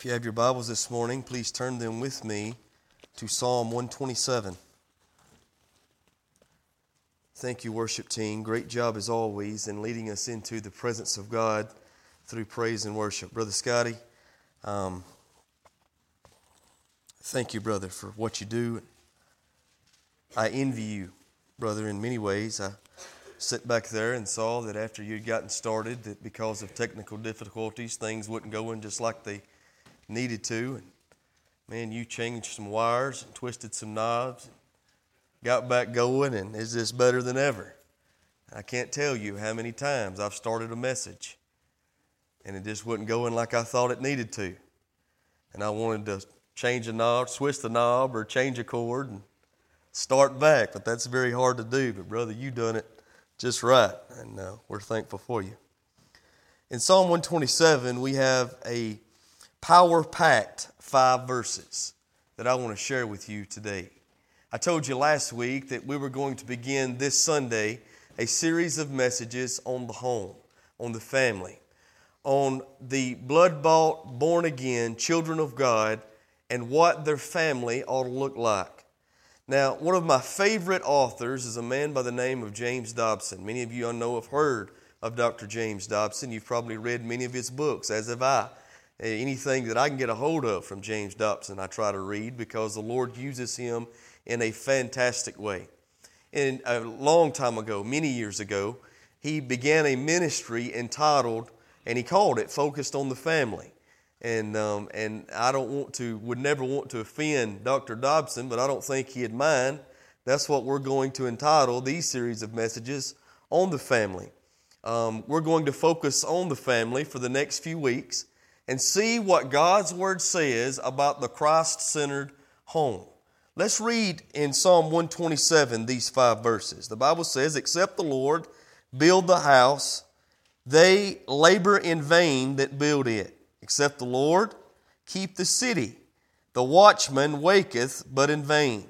If you have your Bibles this morning, please turn them with me to Psalm 127. Thank you, worship team. Great job as always in leading us into the presence of God through praise and worship. Brother Scotty, um, thank you, brother, for what you do. I envy you, brother, in many ways. I sat back there and saw that after you'd gotten started, that because of technical difficulties, things wouldn't go in just like they needed to. And man, you changed some wires and twisted some knobs, and got back going, and is this better than ever? I can't tell you how many times I've started a message and it just wasn't going like I thought it needed to. And I wanted to change a knob, switch the knob, or change a chord and start back, but that's very hard to do. But, brother, you done it just right, and uh, we're thankful for you. In Psalm 127, we have a power packed five verses that I want to share with you today. I told you last week that we were going to begin this Sunday a series of messages on the home, on the family, on the blood bought, born again children of God and what their family ought to look like. Now, one of my favorite authors is a man by the name of James Dobson. Many of you I know have heard of Dr. James Dobson. You've probably read many of his books, as have I. Anything that I can get a hold of from James Dobson, I try to read because the Lord uses him in a fantastic way. And a long time ago, many years ago, he began a ministry entitled, and he called it Focus on the Family. And, um, and I don't want to, would never want to offend Dr. Dobson, but I don't think he'd mind. That's what we're going to entitle these series of messages on the family. Um, we're going to focus on the family for the next few weeks and see what God's Word says about the Christ centered home. Let's read in Psalm 127 these five verses. The Bible says, Except the Lord build the house, they labor in vain that build it. Except the Lord keep the city, the watchman waketh but in vain.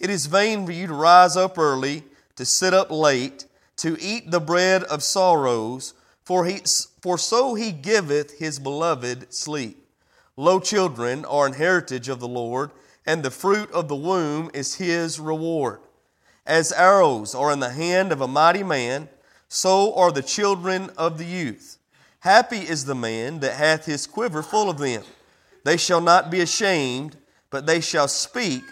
It is vain for you to rise up early, to sit up late, to eat the bread of sorrows for, he, for so he giveth his beloved sleep. Lo, children are an heritage of the Lord, and the fruit of the womb is his reward. As arrows are in the hand of a mighty man, so are the children of the youth. Happy is the man that hath his quiver full of them. They shall not be ashamed, but they shall speak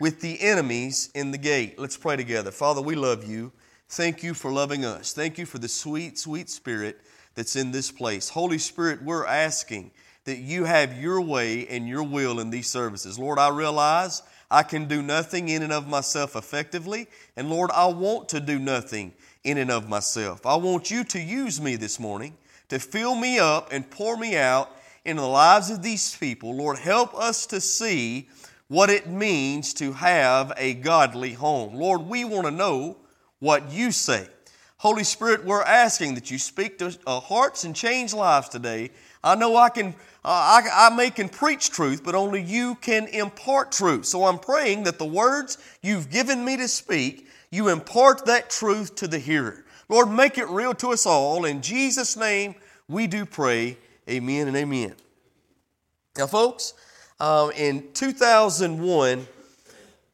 with the enemies in the gate. Let's pray together. Father, we love you. Thank you for loving us. Thank you for the sweet, sweet spirit that's in this place. Holy Spirit, we're asking that you have your way and your will in these services. Lord, I realize I can do nothing in and of myself effectively, and Lord, I want to do nothing in and of myself. I want you to use me this morning to fill me up and pour me out into the lives of these people. Lord, help us to see what it means to have a godly home. Lord, we want to know what you say. Holy Spirit, we're asking that you speak to uh, hearts and change lives today. I know I can, uh, I, I may can preach truth, but only you can impart truth. So I'm praying that the words you've given me to speak, you impart that truth to the hearer. Lord, make it real to us all. In Jesus' name, we do pray. Amen and amen. Now, folks, uh, in 2001,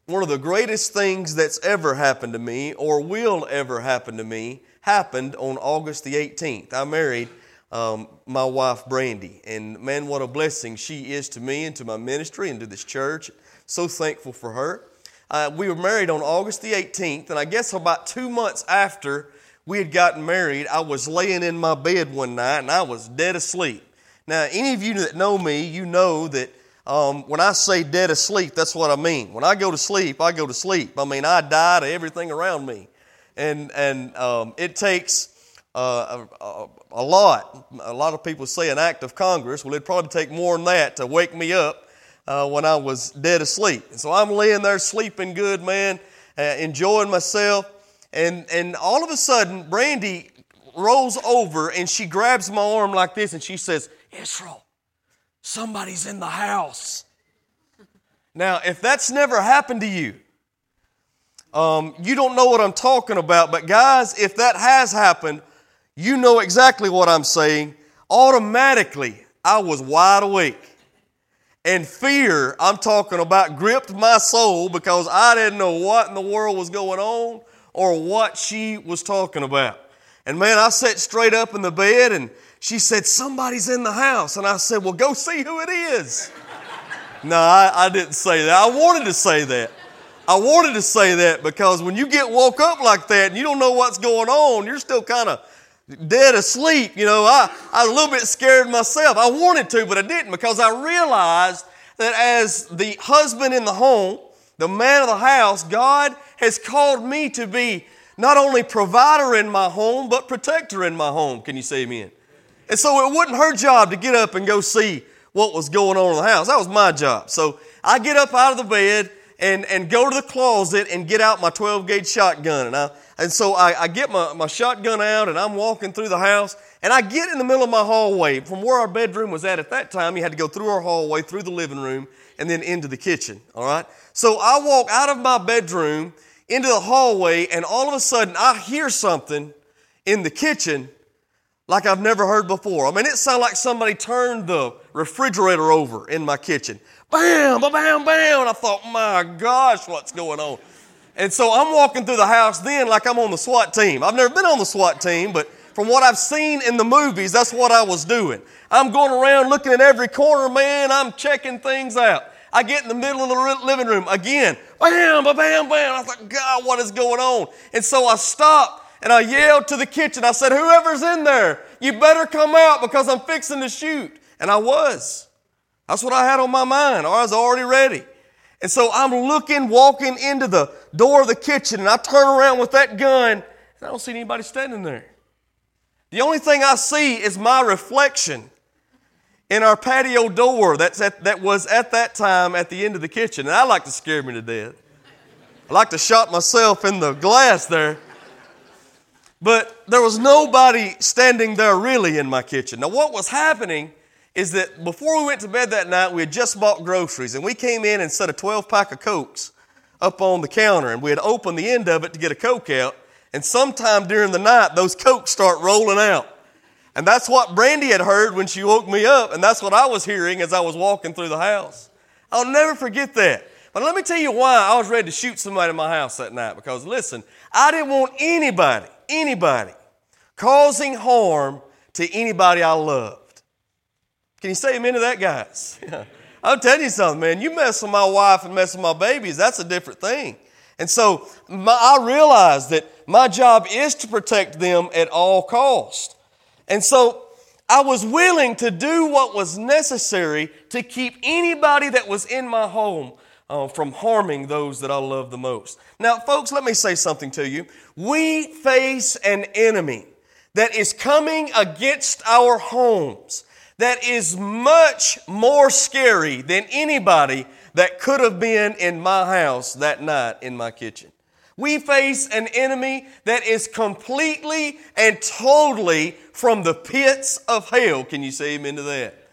one of the greatest things that's ever happened to me or will ever happen to me happened on August the 18th. I married um, my wife, Brandy, and man, what a blessing she is to me and to my ministry and to this church. So thankful for her. Uh, we were married on August the 18th, and I guess about two months after we had gotten married, I was laying in my bed one night and I was dead asleep. Now, any of you that know me, you know that um, when I say dead asleep, that's what I mean. When I go to sleep, I go to sleep. I mean, I die to everything around me. And, and um, it takes uh, a, a, lot. A lot of people say an act of Congress. Well, it'd probably take more than that to wake me up uh, when I was dead asleep. And so I'm laying there sleeping good, man, uh, enjoying myself. And, and all of a sudden, Brandy rolls over and she grabs my arm like this and she says, Israel, somebody's in the house. Now, if that's never happened to you, um, you don't know what I'm talking about, but guys, if that has happened, you know exactly what I'm saying. Automatically, I was wide awake. And fear, I'm talking about, gripped my soul because I didn't know what in the world was going on or what she was talking about. And man, I sat straight up in the bed and she said, Somebody's in the house. And I said, Well, go see who it is. no, I, I didn't say that. I wanted to say that. I wanted to say that because when you get woke up like that and you don't know what's going on, you're still kind of dead asleep. You know, I, I was a little bit scared myself. I wanted to, but I didn't because I realized that as the husband in the home, the man of the house, God has called me to be not only provider in my home, but protector in my home. Can you say amen? And so it wasn't her job to get up and go see what was going on in the house. That was my job. So I get up out of the bed and, and go to the closet and get out my 12 gauge shotgun. And, I, and so I, I get my, my shotgun out and I'm walking through the house and I get in the middle of my hallway. From where our bedroom was at at that time, you had to go through our hallway, through the living room, and then into the kitchen. All right? So I walk out of my bedroom into the hallway and all of a sudden I hear something in the kitchen like I've never heard before. I mean, it sounded like somebody turned the refrigerator over in my kitchen bam, bam, bam, bam. And I thought, my gosh, what's going on? And so I'm walking through the house then like I'm on the SWAT team. I've never been on the SWAT team, but from what I've seen in the movies, that's what I was doing. I'm going around looking at every corner, man. I'm checking things out. I get in the middle of the living room again, bam, bam, bam, bam. I thought, God, what is going on? And so I stopped and I yelled to the kitchen. I said, Whoever's in there, you better come out because I'm fixing to shoot. And I was. That's what I had on my mind. I was already ready. And so I'm looking, walking into the door of the kitchen, and I turn around with that gun, and I don't see anybody standing there. The only thing I see is my reflection in our patio door that's at, that was at that time at the end of the kitchen. And I like to scare me to death. I like to shot myself in the glass there. But there was nobody standing there really in my kitchen. Now, what was happening is that before we went to bed that night, we had just bought groceries, and we came in and set a 12 pack of Cokes up on the counter, and we had opened the end of it to get a Coke out, and sometime during the night, those Cokes start rolling out. And that's what Brandy had heard when she woke me up, and that's what I was hearing as I was walking through the house. I'll never forget that. But let me tell you why I was ready to shoot somebody in my house that night. Because listen, I didn't want anybody, anybody, causing harm to anybody I loved. Can you say amen to that, guys? I'll tell you something, man. You mess with my wife and mess with my babies, that's a different thing. And so my, I realized that my job is to protect them at all cost. And so I was willing to do what was necessary to keep anybody that was in my home uh, from harming those that I love the most. Now, folks, let me say something to you. We face an enemy that is coming against our homes that is much more scary than anybody that could have been in my house that night in my kitchen. We face an enemy that is completely and totally from the pits of hell. Can you say amen to that?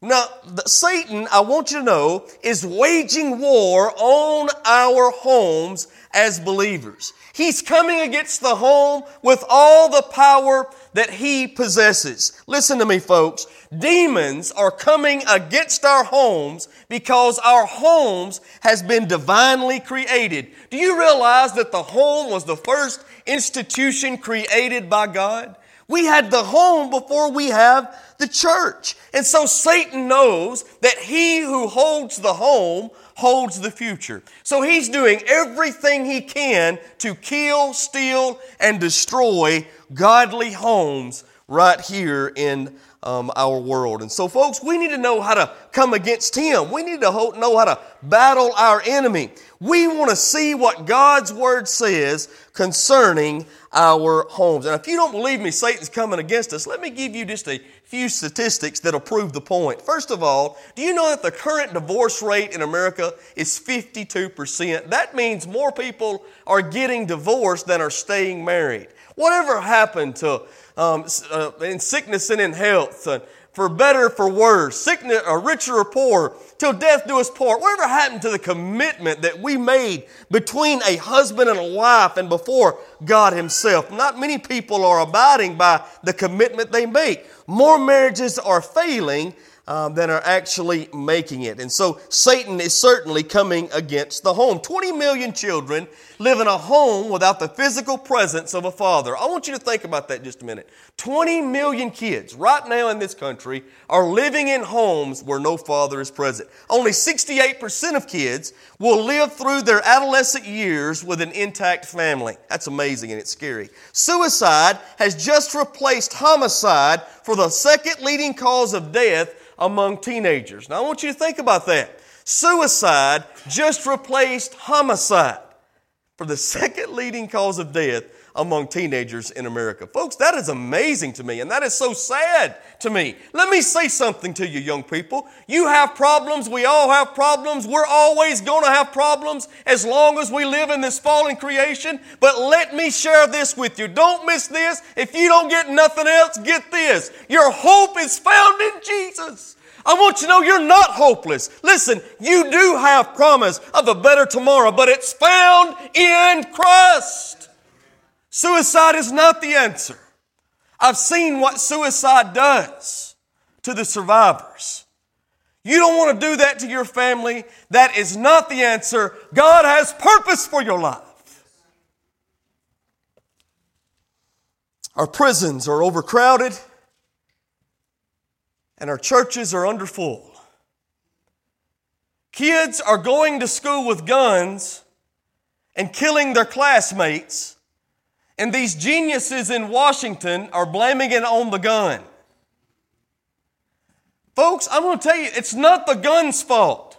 Now, Satan, I want you to know, is waging war on our homes as believers. He's coming against the home with all the power that he possesses. Listen to me, folks. Demons are coming against our homes because our homes has been divinely created. Do you realize that the home was the first institution created by God? We had the home before we have the church. And so Satan knows that he who holds the home holds the future. So he's doing everything he can to kill, steal, and destroy godly homes right here in um, our world. And so, folks, we need to know how to come against him. We need to know how to battle our enemy. We want to see what God's word says concerning our homes. And if you don't believe me, Satan's coming against us, let me give you just a few statistics that'll prove the point. First of all, do you know that the current divorce rate in America is 52%? That means more people are getting divorced than are staying married. Whatever happened to um, uh, in sickness and in health, uh, for better, for worse, sickness, or richer or poor, till death do us part. Whatever happened to the commitment that we made between a husband and a wife and before God Himself? Not many people are abiding by the commitment they make. More marriages are failing um, than are actually making it. And so Satan is certainly coming against the home. 20 million children live in a home without the physical presence of a father. I want you to think about that just a minute. 20 million kids right now in this country are living in homes where no father is present. Only 68% of kids will live through their adolescent years with an intact family. That's amazing and it's scary. Suicide has just replaced homicide for the second leading cause of death among teenagers. Now, I want you to think about that. Suicide just replaced homicide for the second leading cause of death among teenagers in America. Folks, that is amazing to me, and that is so sad to me. Let me say something to you, young people. You have problems. We all have problems. We're always going to have problems as long as we live in this fallen creation. But let me share this with you. Don't miss this. If you don't get nothing else, get this. Your hope is found in Jesus. I want you to know you're not hopeless. Listen, you do have promise of a better tomorrow, but it's found in Christ. Suicide is not the answer. I've seen what suicide does to the survivors. You don't want to do that to your family. That is not the answer. God has purpose for your life. Our prisons are overcrowded and our churches are underfull. Kids are going to school with guns and killing their classmates, and these geniuses in Washington are blaming it on the gun. Folks, I'm going to tell you, it's not the gun's fault.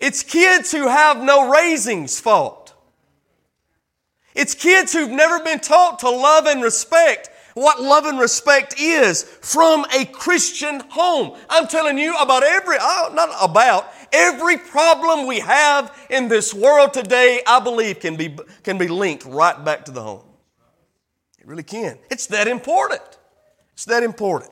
It's kids who have no raising's fault. It's kids who've never been taught to love and respect what love and respect is from a Christian home. I'm telling you about every, oh, not about, every problem we have in this world today, I believe can be, can be linked right back to the home. It really can. It's that important. It's that important.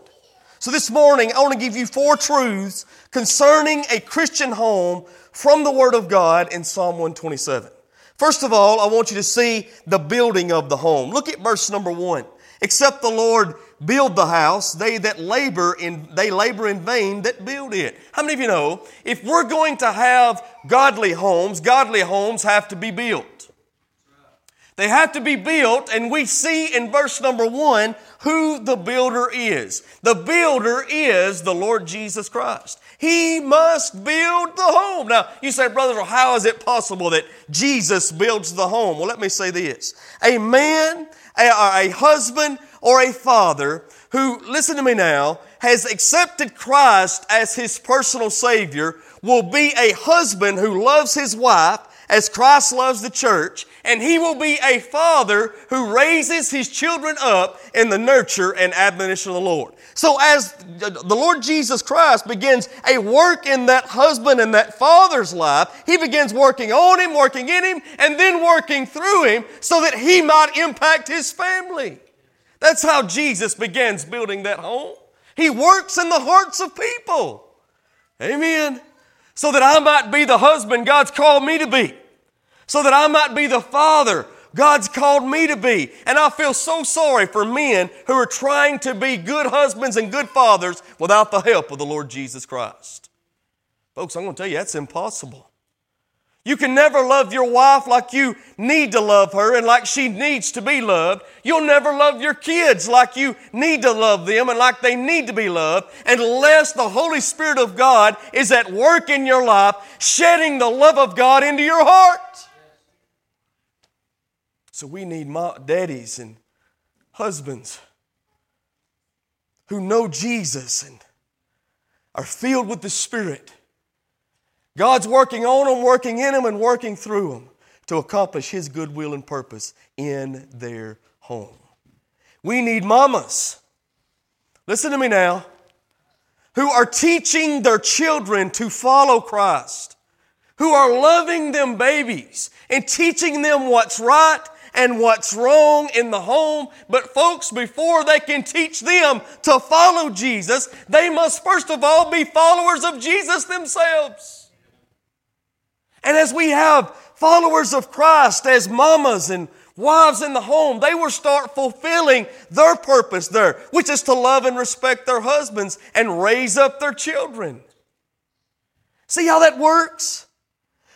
So this morning, I want to give you four truths concerning a Christian home from the Word of God in Psalm 127. First of all, I want you to see the building of the home. Look at verse number one. Except the Lord build the house, they that labor in, they labor in vain that build it. How many of you know, if we're going to have godly homes, godly homes have to be built. They have to be built, and we see in verse number one who the builder is. The builder is the Lord Jesus Christ. He must build the home. Now, you say, brother, well, how is it possible that Jesus builds the home? Well, let me say this. A man a, a husband or a father who, listen to me now, has accepted Christ as his personal Savior will be a husband who loves his wife as Christ loves the church, and he will be a father who raises his children up in the nurture and admonition of the Lord. So as the Lord Jesus Christ begins a work in that husband and that father's life, he begins working on him, working in him, and then working through him so that he might impact his family. That's how Jesus begins building that home. He works in the hearts of people. Amen. So that I might be the husband God's called me to be. So that I might be the father God's called me to be. And I feel so sorry for men who are trying to be good husbands and good fathers without the help of the Lord Jesus Christ. Folks, I'm going to tell you, that's impossible. You can never love your wife like you need to love her and like she needs to be loved. You'll never love your kids like you need to love them and like they need to be loved unless the Holy Spirit of God is at work in your life, shedding the love of God into your heart. So we need daddies and husbands who know Jesus and are filled with the Spirit. God's working on them, working in them, and working through them to accomplish His good will and purpose in their home. We need mamas. Listen to me now. Who are teaching their children to follow Christ, who are loving them babies and teaching them what's right and what's wrong in the home. But folks, before they can teach them to follow Jesus, they must first of all be followers of Jesus themselves. And as we have followers of Christ as mamas and wives in the home, they will start fulfilling their purpose there, which is to love and respect their husbands and raise up their children. See how that works?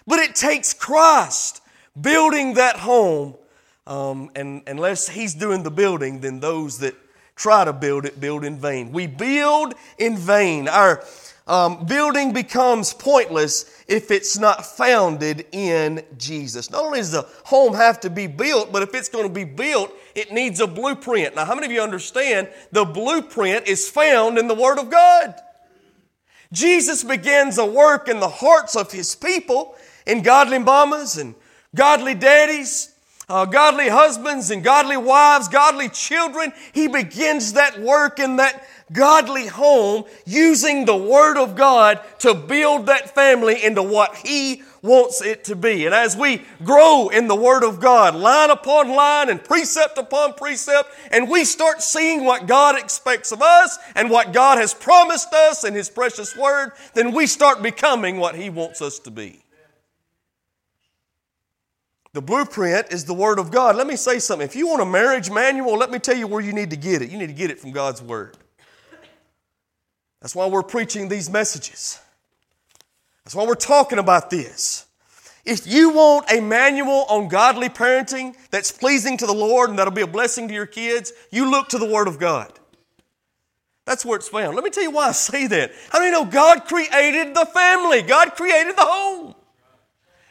But it takes Christ building that home. Um, and unless He's doing the building, then those that try to build it build in vain. We build in vain. Our um, building becomes pointless if it's not founded in Jesus. Not only does the home have to be built, but if it's going to be built, it needs a blueprint. Now, how many of you understand the blueprint is found in the Word of God? Jesus begins a work in the hearts of His people, in godly mamas and godly daddies, uh, godly husbands and godly wives, godly children. He begins that work in that godly home using the Word of God to build that family into what He wants it to be. And as we grow in the Word of God, line upon line and precept upon precept, and we start seeing what God expects of us and what God has promised us in His precious Word, then we start becoming what He wants us to be. The blueprint is the Word of God. Let me say something. If you want a marriage manual, let me tell you where you need to get it. You need to get it from God's Word. That's why we're preaching these messages. That's why we're talking about this. If you want a manual on godly parenting that's pleasing to the Lord and that'll be a blessing to your kids, you look to the Word of God. That's where it's found. Let me tell you why I say that. How many know God created the family? God created the home.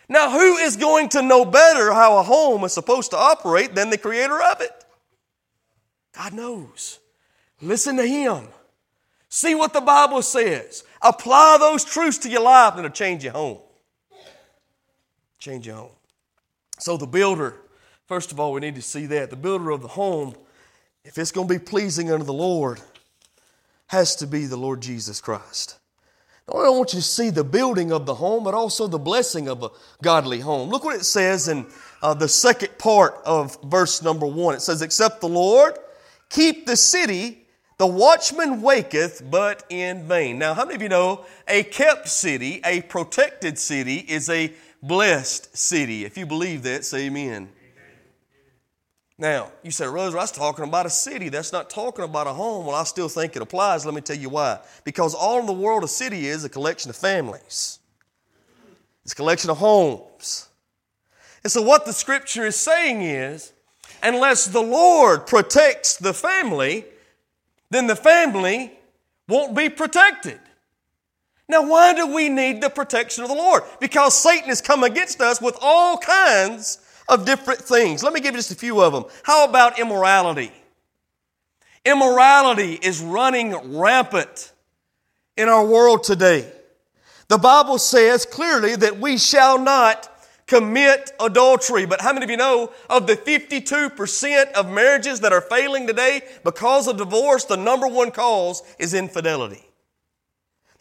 Now, who is going to know better how a home is supposed to operate than the creator of it? God knows. Listen to Him. See what the Bible says. Apply those truths to your life and it'll change your home. Change your home. So, the builder, first of all, we need to see that. The builder of the home, if it's going to be pleasing unto the Lord, has to be the Lord Jesus Christ. Not only I want you to see the building of the home, but also the blessing of a godly home. Look what it says in uh, the second part of verse number one. It says, Except the Lord keep the city, the watchman waketh, but in vain. Now, how many of you know a kept city, a protected city, is a blessed city? If you believe that, say amen. Now, you say, Rose, was talking about a city. That's not talking about a home. Well, I still think it applies. Let me tell you why. Because all in the world a city is a collection of families, it's a collection of homes. And so, what the scripture is saying is, unless the Lord protects the family, then the family won't be protected. Now, why do we need the protection of the Lord? Because Satan has come against us with all kinds of different things. Let me give you just a few of them. How about immorality? Immorality is running rampant in our world today. The Bible says clearly that we shall not commit adultery. But how many of you know of the 52% of marriages that are failing today because of divorce, the number one cause is infidelity?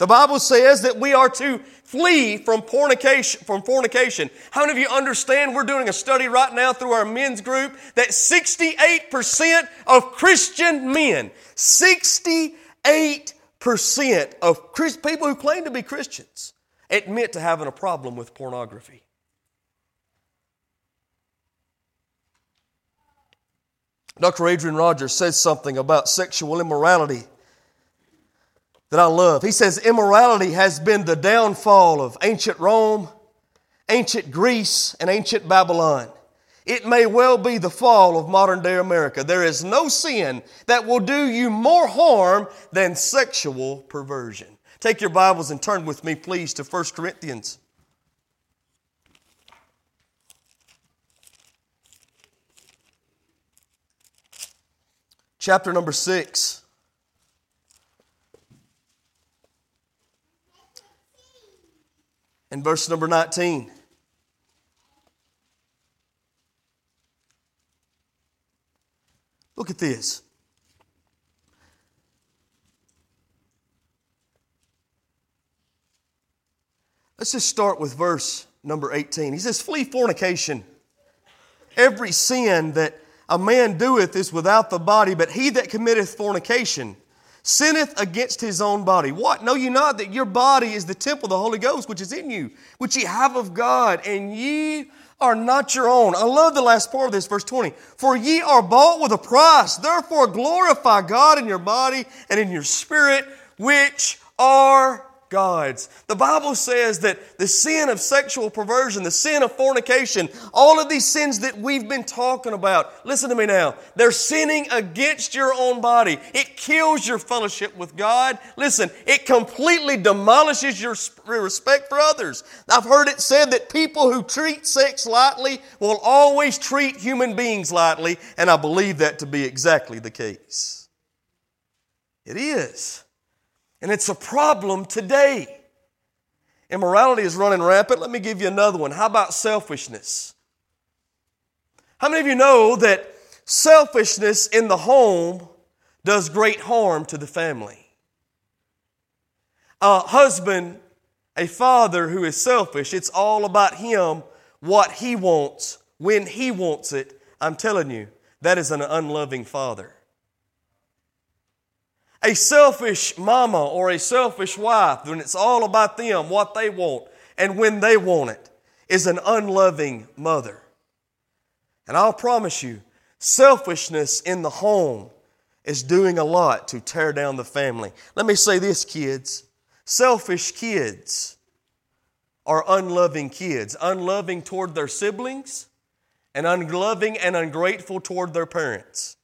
The Bible says that we are to flee from fornication, from fornication. How many of you understand we're doing a study right now through our men's group that 68% of Christian men, 68% of Christ, people who claim to be Christians admit to having a problem with pornography. Dr. Adrian Rogers says something about sexual immorality that I love. He says, Immorality has been the downfall of ancient Rome, ancient Greece, and ancient Babylon. It may well be the fall of modern day America. There is no sin that will do you more harm than sexual perversion. Take your Bibles and turn with me, please, to 1 Corinthians. Chapter number 6. And verse number 19. Look at this. Let's just start with verse number 18. He says, Flee fornication. Every sin that a man doeth is without the body, but he that committeth fornication sinneth against his own body. What? Know you not that your body is the temple of the Holy Ghost, which is in you, which ye have of God, and ye are not your own. I love the last part of this, verse 20. For ye are bought with a price. Therefore glorify God in your body and in your spirit, which are God's. The Bible says that the sin of sexual perversion, the sin of fornication, all of these sins that we've been talking about, listen to me now, they're sinning against your own body. It kills your fellowship with God. Listen, it completely demolishes your respect for others. I've heard it said that people who treat sex lightly will always treat human beings lightly, and I believe that to be exactly the case. It is. And it's a problem today. Immorality is running rampant. Let me give you another one. How about selfishness? How many of you know that selfishness in the home does great harm to the family? A husband, a father who is selfish, it's all about him, what he wants, when he wants it. I'm telling you, that is an unloving father. A selfish mama or a selfish wife, when it's all about them, what they want, and when they want it, is an unloving mother. And I'll promise you, selfishness in the home is doing a lot to tear down the family. Let me say this, kids. Selfish kids are unloving kids, unloving toward their siblings, and unloving and ungrateful toward their parents.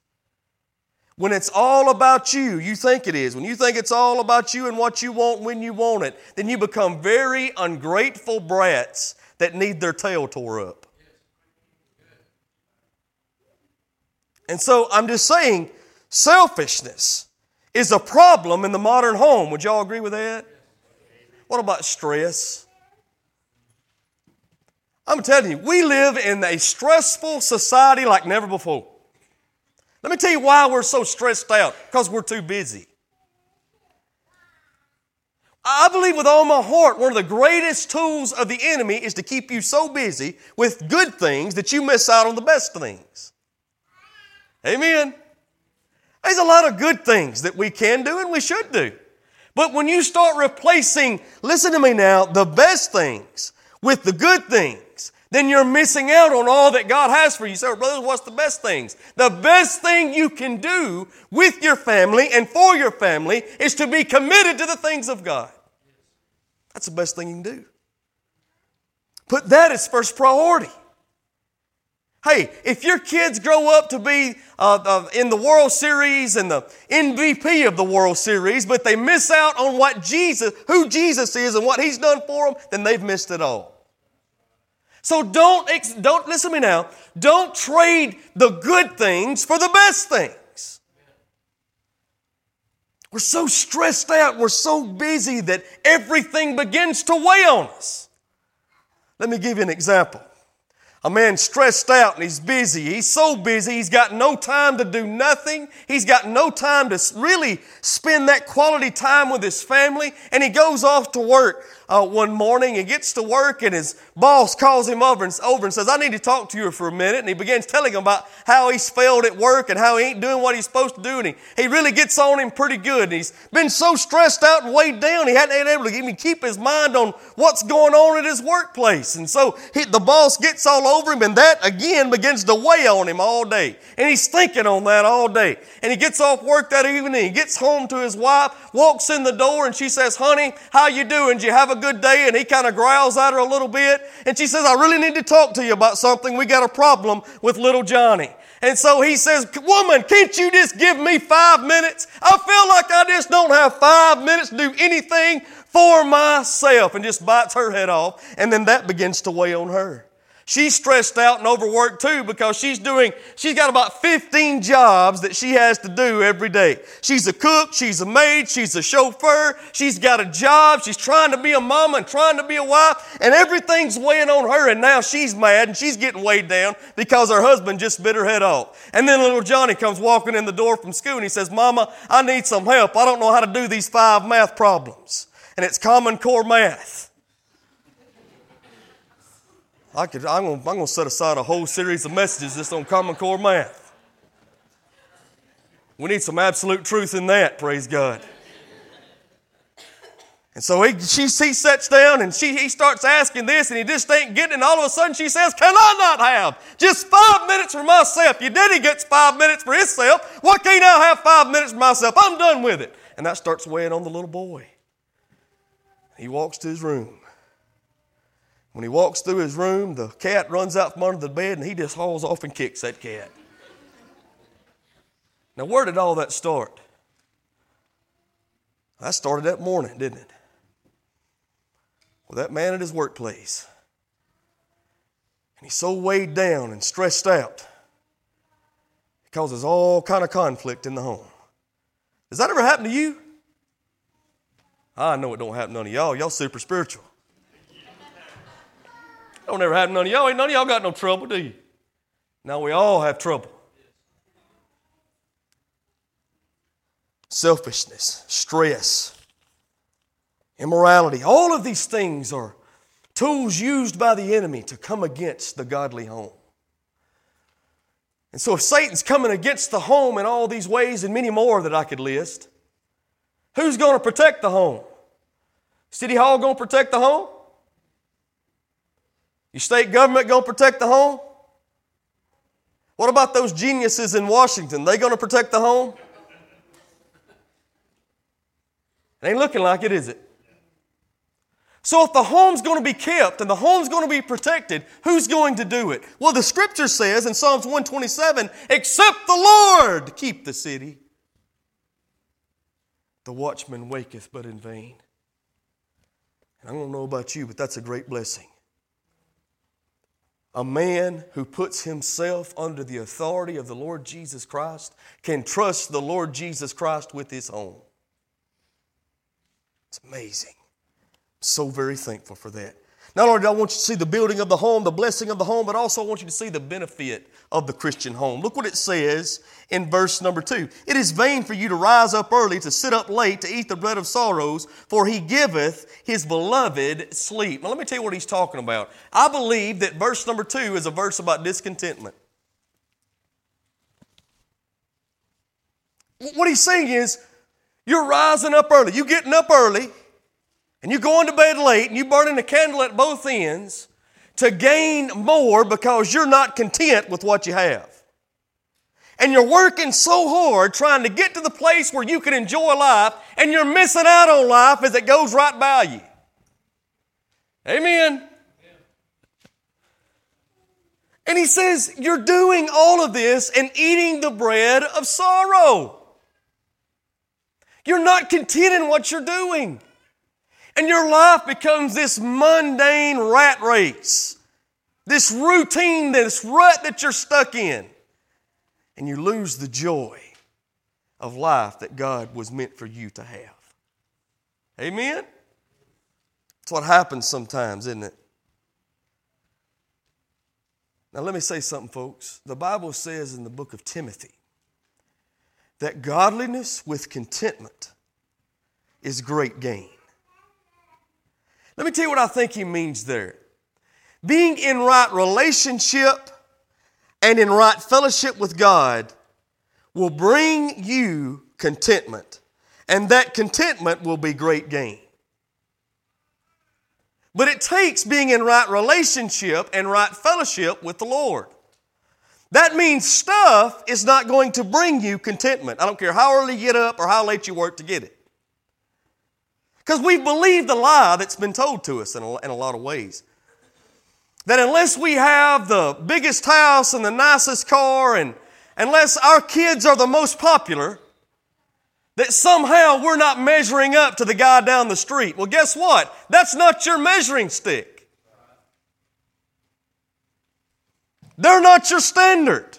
When it's all about you, you think it is. When you think it's all about you and what you want when you want it, then you become very ungrateful brats that need their tail tore up. And so I'm just saying, selfishness is a problem in the modern home. Would y'all agree with that? What about stress? I'm telling you, we live in a stressful society like never before. Let me tell you why we're so stressed out because we're too busy. I believe with all my heart, one of the greatest tools of the enemy is to keep you so busy with good things that you miss out on the best things. Amen. There's a lot of good things that we can do and we should do. But when you start replacing, listen to me now, the best things with the good things, then you're missing out on all that God has for you. So, brothers, what's the best things? The best thing you can do with your family and for your family is to be committed to the things of God. That's the best thing you can do. Put that as first priority. Hey, if your kids grow up to be uh, uh, in the World Series and the MVP of the World Series, but they miss out on what Jesus, who Jesus is and what He's done for them, then they've missed it all. So don't, don't listen to me now. Don't trade the good things for the best things. We're so stressed out, we're so busy that everything begins to weigh on us. Let me give you an example. A man stressed out and he's busy. He's so busy, he's got no time to do nothing. He's got no time to really spend that quality time with his family. And he goes off to work uh, one morning and gets to work and his boss calls him over and, over and says, I need to talk to you for a minute. And he begins telling him about how he's failed at work and how he ain't doing what he's supposed to do. And he, he really gets on him pretty good. And he's been so stressed out and weighed down, he hadn't been able to even keep his mind on what's going on at his workplace. And so he, the boss gets all over him and that again begins to weigh on him all day. And he's thinking on that all day. And he gets off work that evening, he gets home to his wife, walks in the door and she says, honey, how you doing? Did you have a good day? And he kind of growls at her a little bit. And she says, I really need to talk to you about something. We got a problem with little Johnny. And so he says, Woman, can't you just give me five minutes? I feel like I just don't have five minutes to do anything for myself. And just bites her head off. And then that begins to weigh on her. She's stressed out and overworked too because she's doing, she's got about 15 jobs that she has to do every day. She's a cook, she's a maid, she's a chauffeur, she's got a job, she's trying to be a mama and trying to be a wife, and everything's weighing on her, and now she's mad and she's getting weighed down because her husband just bit her head off. And then little Johnny comes walking in the door from school and he says, Mama, I need some help. I don't know how to do these five math problems. And it's Common Core math. I could, I'm going I'm to set aside a whole series of messages just on Common Core math. We need some absolute truth in that, praise God. And so he, she, he sits down and she, he starts asking this and he just ain't getting it. And all of a sudden she says, Can I not have just five minutes for myself? Your daddy gets five minutes for himself. Why can't I have five minutes for myself? I'm done with it. And that starts weighing on the little boy. He walks to his room. When he walks through his room, the cat runs out from under the bed and he just hauls off and kicks that cat. Now, where did all that start? That started that morning, didn't it? With that man at his workplace. And he's so weighed down and stressed out. It causes all kind of conflict in the home. Does that ever happen to you? I know it don't happen to none of y'all. Y'all super spiritual. Don't ever to none of y'all. Ain't none of y'all got no trouble, do you? Now we all have trouble. Selfishness, stress, immorality, all of these things are tools used by the enemy to come against the godly home. And so, if Satan's coming against the home in all these ways and many more that I could list, who's going to protect the home? City Hall going to protect the home? Your state government going to protect the home? What about those geniuses in Washington? They going to protect the home? It ain't looking like it, is it? So, if the home's going to be kept and the home's going to be protected, who's going to do it? Well, the scripture says in Psalms 127 except the Lord keep the city, the watchman waketh but in vain. And I don't know about you, but that's a great blessing. A man who puts himself under the authority of the Lord Jesus Christ can trust the Lord Jesus Christ with his home. It's amazing. So very thankful for that. Not only do I want you to see the building of the home, the blessing of the home, but also I want you to see the benefit of the Christian home. Look what it says in verse number two. It is vain for you to rise up early, to sit up late, to eat the bread of sorrows, for he giveth his beloved sleep. Now let me tell you what he's talking about. I believe that verse number two is a verse about discontentment. What he's saying is, you're rising up early. You're getting up early and you're going to bed late and you're burning a candle at both ends to gain more because you're not content with what you have. And you're working so hard trying to get to the place where you can enjoy life and you're missing out on life as it goes right by you. Amen. And he says, You're doing all of this and eating the bread of sorrow. You're not content in what you're doing. And your life becomes this mundane rat race, this routine, this rut that you're stuck in. And you lose the joy of life that God was meant for you to have. Amen? That's what happens sometimes, isn't it? Now, let me say something, folks. The Bible says in the book of Timothy that godliness with contentment is great gain. Let me tell you what I think he means there. Being in right relationship and in right fellowship with God will bring you contentment, and that contentment will be great gain. But it takes being in right relationship and right fellowship with the Lord. That means stuff is not going to bring you contentment. I don't care how early you get up or how late you work to get it. Because we believe the lie that's been told to us in a, in a lot of ways. That unless we have the biggest house and the nicest car, and unless our kids are the most popular, that somehow we're not measuring up to the guy down the street. Well, guess what? That's not your measuring stick. They're not your standard.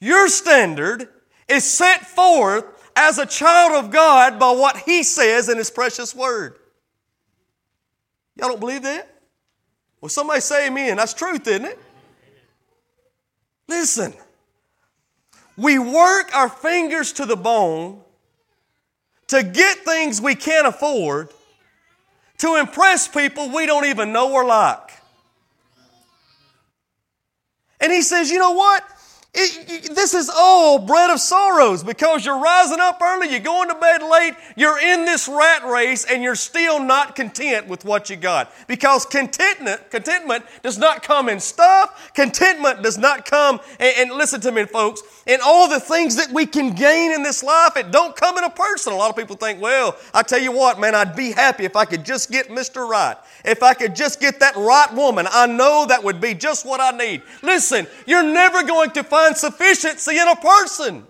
Your standard is set forth as a child of God by what He says in His precious Word. Y'all don't believe that? Well, somebody say amen. That's truth, isn't it? Listen, we work our fingers to the bone to get things we can't afford to impress people we don't even know or like. And he says, you know what? It, this is all bread of sorrows because you're rising up early, you're going to bed late, you're in this rat race, and you're still not content with what you got. Because contentment, contentment does not come in stuff, contentment does not come, and, and listen to me, folks, in all the things that we can gain in this life, it don't come in a person. A lot of people think, well, I tell you what, man, I'd be happy if I could just get Mr. Right. If I could just get that right woman, I know that would be just what I need. Listen, you're never going to find find sufficiency in a person.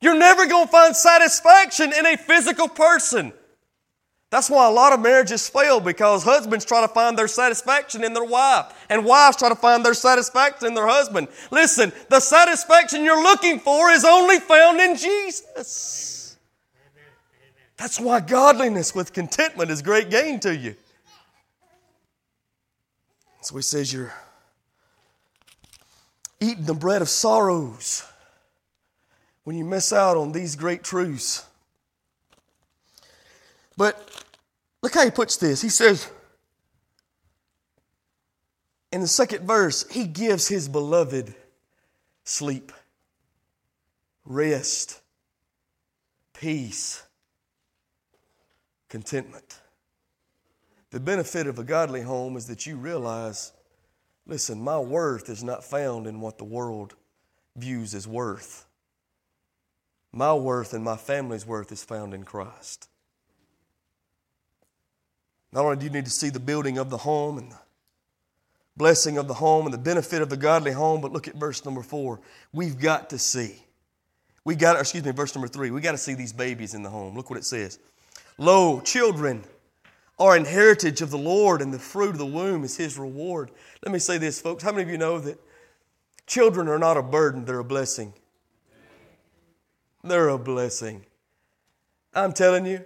You're never going to find satisfaction in a physical person. That's why a lot of marriages fail because husbands try to find their satisfaction in their wife and wives try to find their satisfaction in their husband. Listen, the satisfaction you're looking for is only found in Jesus. That's why godliness with contentment is great gain to you. So he says you're eating the bread of sorrows when you miss out on these great truths. But look how he puts this. He says, in the second verse, he gives his beloved sleep, rest, peace, contentment. The benefit of a godly home is that you realize Listen, my worth is not found in what the world views as worth. My worth and my family's worth is found in Christ. Not only do you need to see the building of the home and the blessing of the home and the benefit of the godly home, but look at verse number four. We've got to see. We got, excuse me, verse number three. We got to see these babies in the home. Look what it says. Lo, children are an heritage of the Lord, and the fruit of the womb is his reward. Let me say this, folks. How many of you know that children are not a burden, they're a blessing? They're a blessing. I'm telling you,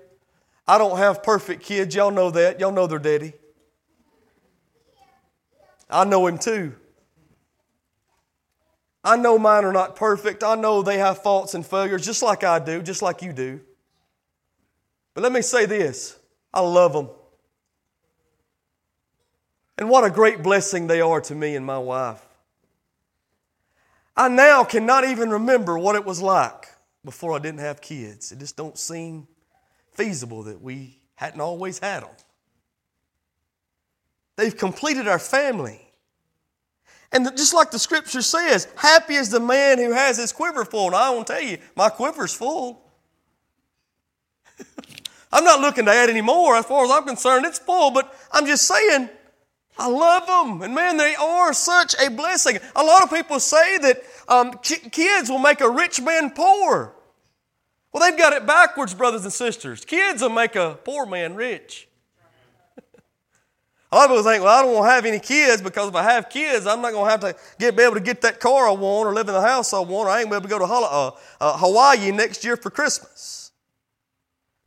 I don't have perfect kids. Y'all know that. Y'all know their daddy. I know him too. I know mine are not perfect. I know they have faults and failures just like I do, just like you do. But let me say this I love them. And what a great blessing they are to me and my wife. I now cannot even remember what it was like before I didn't have kids. It just don't seem feasible that we hadn't always had them. They've completed our family. And just like the scripture says, happy is the man who has his quiver full. And I won't tell you, my quiver's full. I'm not looking to add any more as far as I'm concerned. It's full, but I'm just saying, I love them. And man, they are such a blessing. A lot of people say that um, kids will make a rich man poor. Well, they've got it backwards, brothers and sisters. Kids will make a poor man rich. a lot of people think, well, I don't want to have any kids because if I have kids, I'm not going to have to get, be able to get that car I want or live in the house I want or I ain't going to be able to go to uh, uh, Hawaii next year for Christmas.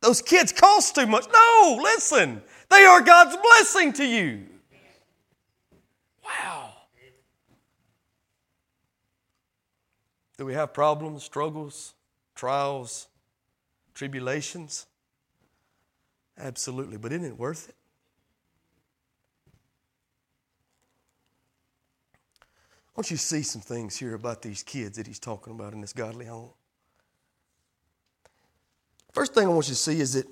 Those kids cost too much. No, listen. They are God's blessing to you. Do we have problems, struggles, trials, tribulations? Absolutely. But isn't it worth it? I want you to see some things here about these kids that he's talking about in this godly home. First thing I want you to see is that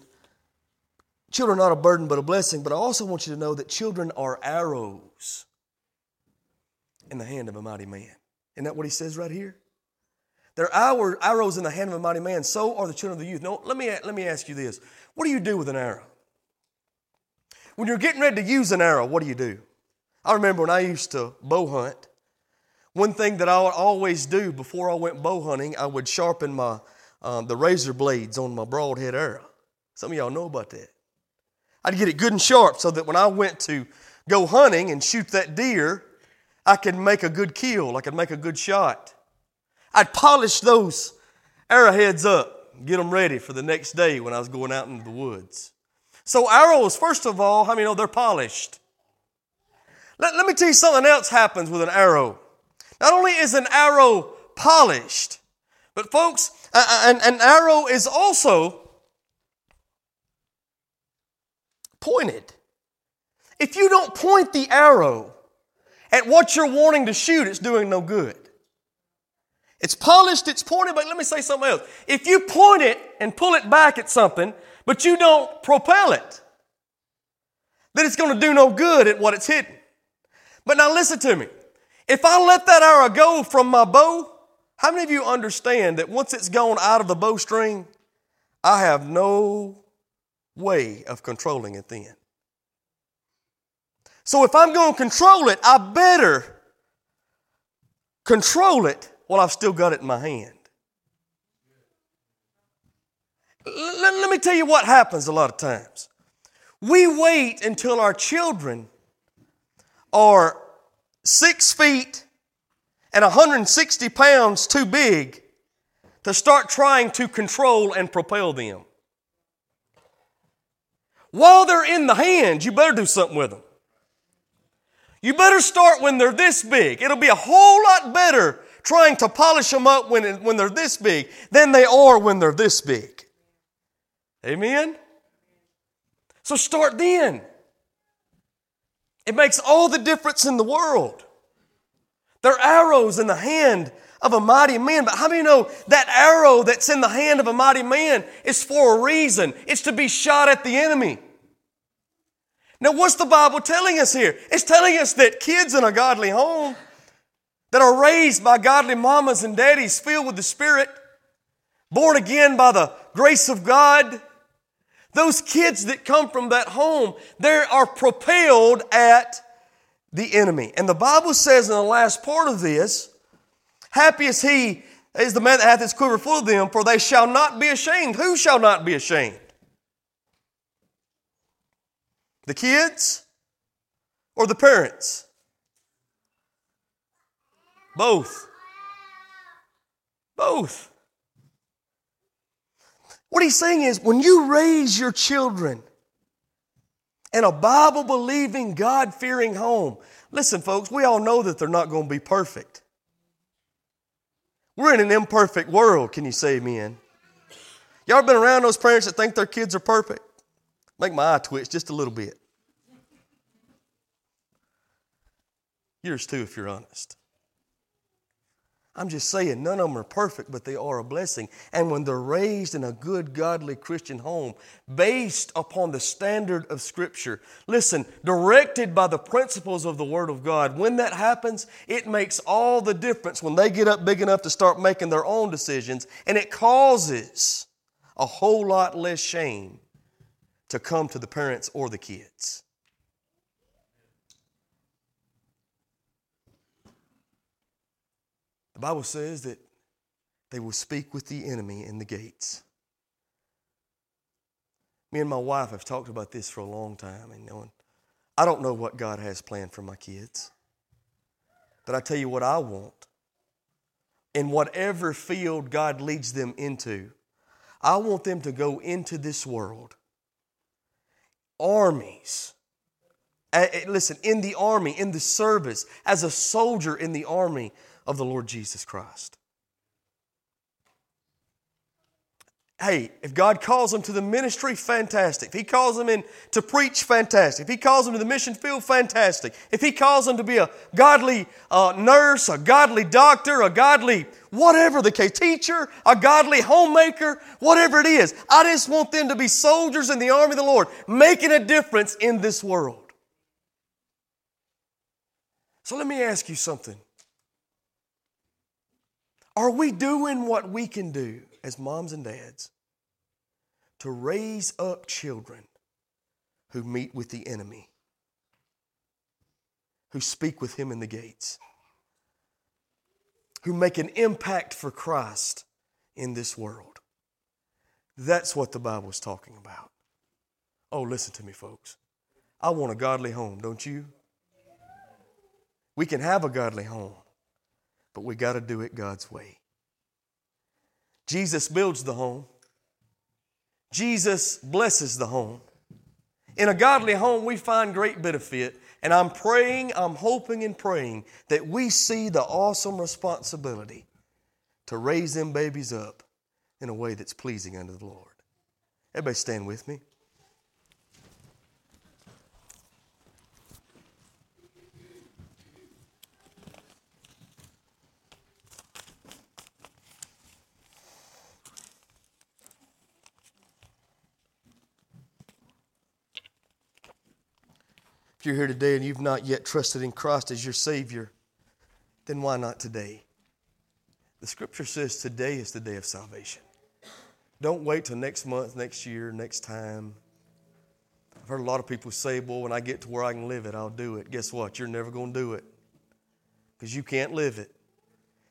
children are not a burden but a blessing, but I also want you to know that children are arrows in the hand of a mighty man. Isn't that what he says right here? There are arrows in the hand of a mighty man, so are the children of the youth. No, let me, let me ask you this. What do you do with an arrow? When you're getting ready to use an arrow, what do you do? I remember when I used to bow hunt, one thing that I would always do before I went bow hunting, I would sharpen my, um, the razor blades on my broadhead arrow. Some of y'all know about that. I'd get it good and sharp so that when I went to go hunting and shoot that deer, I could make a good kill, I could make a good shot. I'd polish those arrowheads up, get them ready for the next day when I was going out into the woods. So, arrows, first of all, how many know oh, they're polished? Let, let me tell you something else happens with an arrow. Not only is an arrow polished, but folks, an, an arrow is also pointed. If you don't point the arrow at what you're wanting to shoot, it's doing no good. It's polished, it's pointed, but let me say something else. If you point it and pull it back at something, but you don't propel it, then it's going to do no good at what it's hitting. But now listen to me. If I let that arrow go from my bow, how many of you understand that once it's gone out of the bowstring, I have no way of controlling it then? So if I'm going to control it, I better control it while I've still got it in my hand. Let, let me tell you what happens a lot of times. We wait until our children are six feet and 160 pounds too big to start trying to control and propel them. While they're in the hands, you better do something with them. You better start when they're this big. It'll be a whole lot better trying to polish them up when, when they're this big than they are when they're this big. Amen? So start then. It makes all the difference in the world. They're arrows in the hand of a mighty man. But how many know that arrow that's in the hand of a mighty man is for a reason? It's to be shot at the enemy. Now, what's the Bible telling us here? It's telling us that kids in a godly home that are raised by godly mamas and daddies filled with the Spirit, born again by the grace of God, those kids that come from that home, they are propelled at the enemy. And the Bible says in the last part of this, happy is he is the man that hath his quiver full of them, for they shall not be ashamed. Who shall not be ashamed? The kids or the parents? Both. Both. What he's saying is when you raise your children in a Bible believing, God fearing home, listen, folks, we all know that they're not going to be perfect. We're in an imperfect world. Can you say amen? Y'all been around those parents that think their kids are perfect? Make my eye twitch just a little bit. Yours too, if you're honest. I'm just saying, none of them are perfect, but they are a blessing. And when they're raised in a good, godly Christian home, based upon the standard of Scripture, listen, directed by the principles of the Word of God, when that happens, it makes all the difference when they get up big enough to start making their own decisions, and it causes a whole lot less shame to come to the parents or the kids. The Bible says that they will speak with the enemy in the gates. Me and my wife have talked about this for a long time, and knowing I don't know what God has planned for my kids. But I tell you what I want. In whatever field God leads them into, I want them to go into this world. Armies. Listen, in the army, in the service, as a soldier in the army, of the Lord Jesus Christ. Hey, if God calls them to the ministry, fantastic. If He calls them in to preach, fantastic. If He calls them to the mission field, fantastic. If He calls them to be a godly uh, nurse, a godly doctor, a godly whatever the case, teacher, a godly homemaker, whatever it is, I just want them to be soldiers in the army of the Lord, making a difference in this world. So let me ask you something. Are we doing what we can do as moms and dads to raise up children who meet with the enemy, who speak with him in the gates, who make an impact for Christ in this world? That's what the Bible is talking about. Oh, listen to me, folks. I want a godly home, don't you? We can have a godly home but we got to do it God's way. Jesus builds the home. Jesus blesses the home. In a godly home, we find great benefit. And I'm praying, I'm hoping and praying that we see the awesome responsibility to raise them babies up in a way that's pleasing unto the Lord. Everybody stand with me. If you're here today and you've not yet trusted in Christ as your Savior, then why not today? The scripture says today is the day of salvation. Don't wait till next month, next year, next time. I've heard a lot of people say, Boy, when I get to where I can live it, I'll do it. Guess what? You're never going to do it because you can't live it.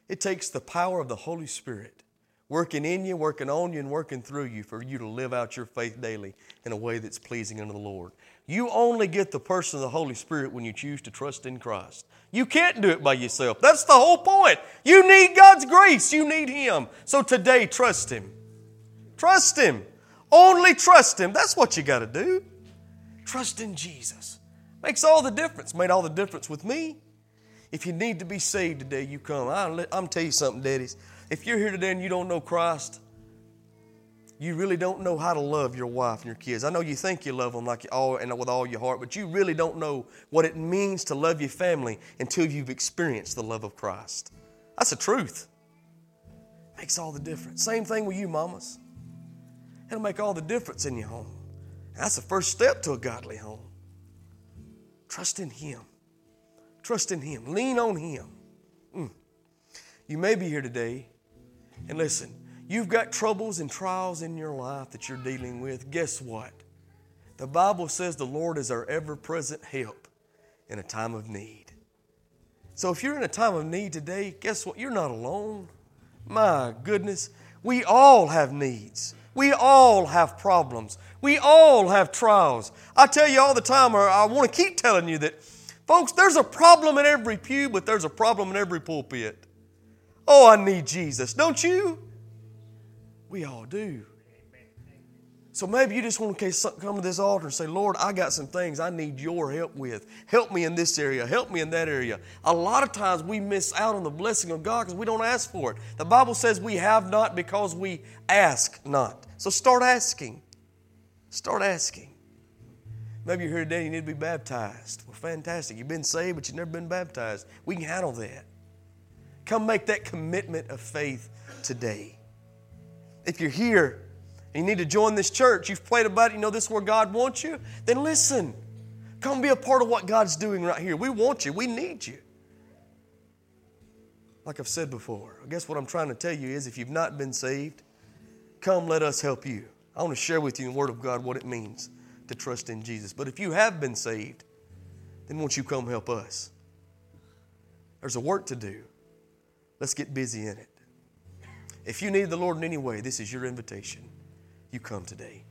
It takes the power of the Holy Spirit working in you, working on you, and working through you for you to live out your faith daily in a way that's pleasing unto the Lord. You only get the person of the Holy Spirit when you choose to trust in Christ. You can't do it by yourself. That's the whole point. You need God's grace, you need Him. So today, trust Him. Trust Him. Only trust Him. That's what you got to do. Trust in Jesus. Makes all the difference. Made all the difference with me. If you need to be saved today, you come. I'm going to tell you something, daddies. If you're here today and you don't know Christ, you really don't know how to love your wife and your kids. I know you think you love them like all and with all your heart, but you really don't know what it means to love your family until you've experienced the love of Christ. That's the truth. Makes all the difference. Same thing with you, mamas. It'll make all the difference in your home. That's the first step to a godly home. Trust in Him. Trust in Him. Lean on Him. Mm. You may be here today, and listen, you've got troubles and trials in your life that you're dealing with. Guess what? The Bible says the Lord is our ever present help in a time of need. So if you're in a time of need today, guess what? You're not alone. My goodness, we all have needs. We all have problems. We all have trials. I tell you all the time, or I want to keep telling you that Folks, there's a problem in every pew, but there's a problem in every pulpit. Oh, I need Jesus, don't you? We all do. So maybe you just want to come to this altar and say, Lord, I got some things I need your help with. Help me in this area. Help me in that area. A lot of times we miss out on the blessing of God because we don't ask for it. The Bible says we have not because we ask not. So start asking. Start asking. Maybe you're here today and you need to be baptized. Well, fantastic. You've been saved, but you've never been baptized. We can handle that. Come make that commitment of faith today. If you're here and you need to join this church, you've prayed about it, you know this is where God wants you, then listen. Come be a part of what God's doing right here. We want you, we need you. Like I've said before, I guess what I'm trying to tell you is if you've not been saved, come let us help you. I want to share with you in the Word of God what it means to trust in Jesus. But if you have been saved, then won't you come help us? There's a work to do. Let's get busy in it. If you need the Lord in any way, this is your invitation. You come today.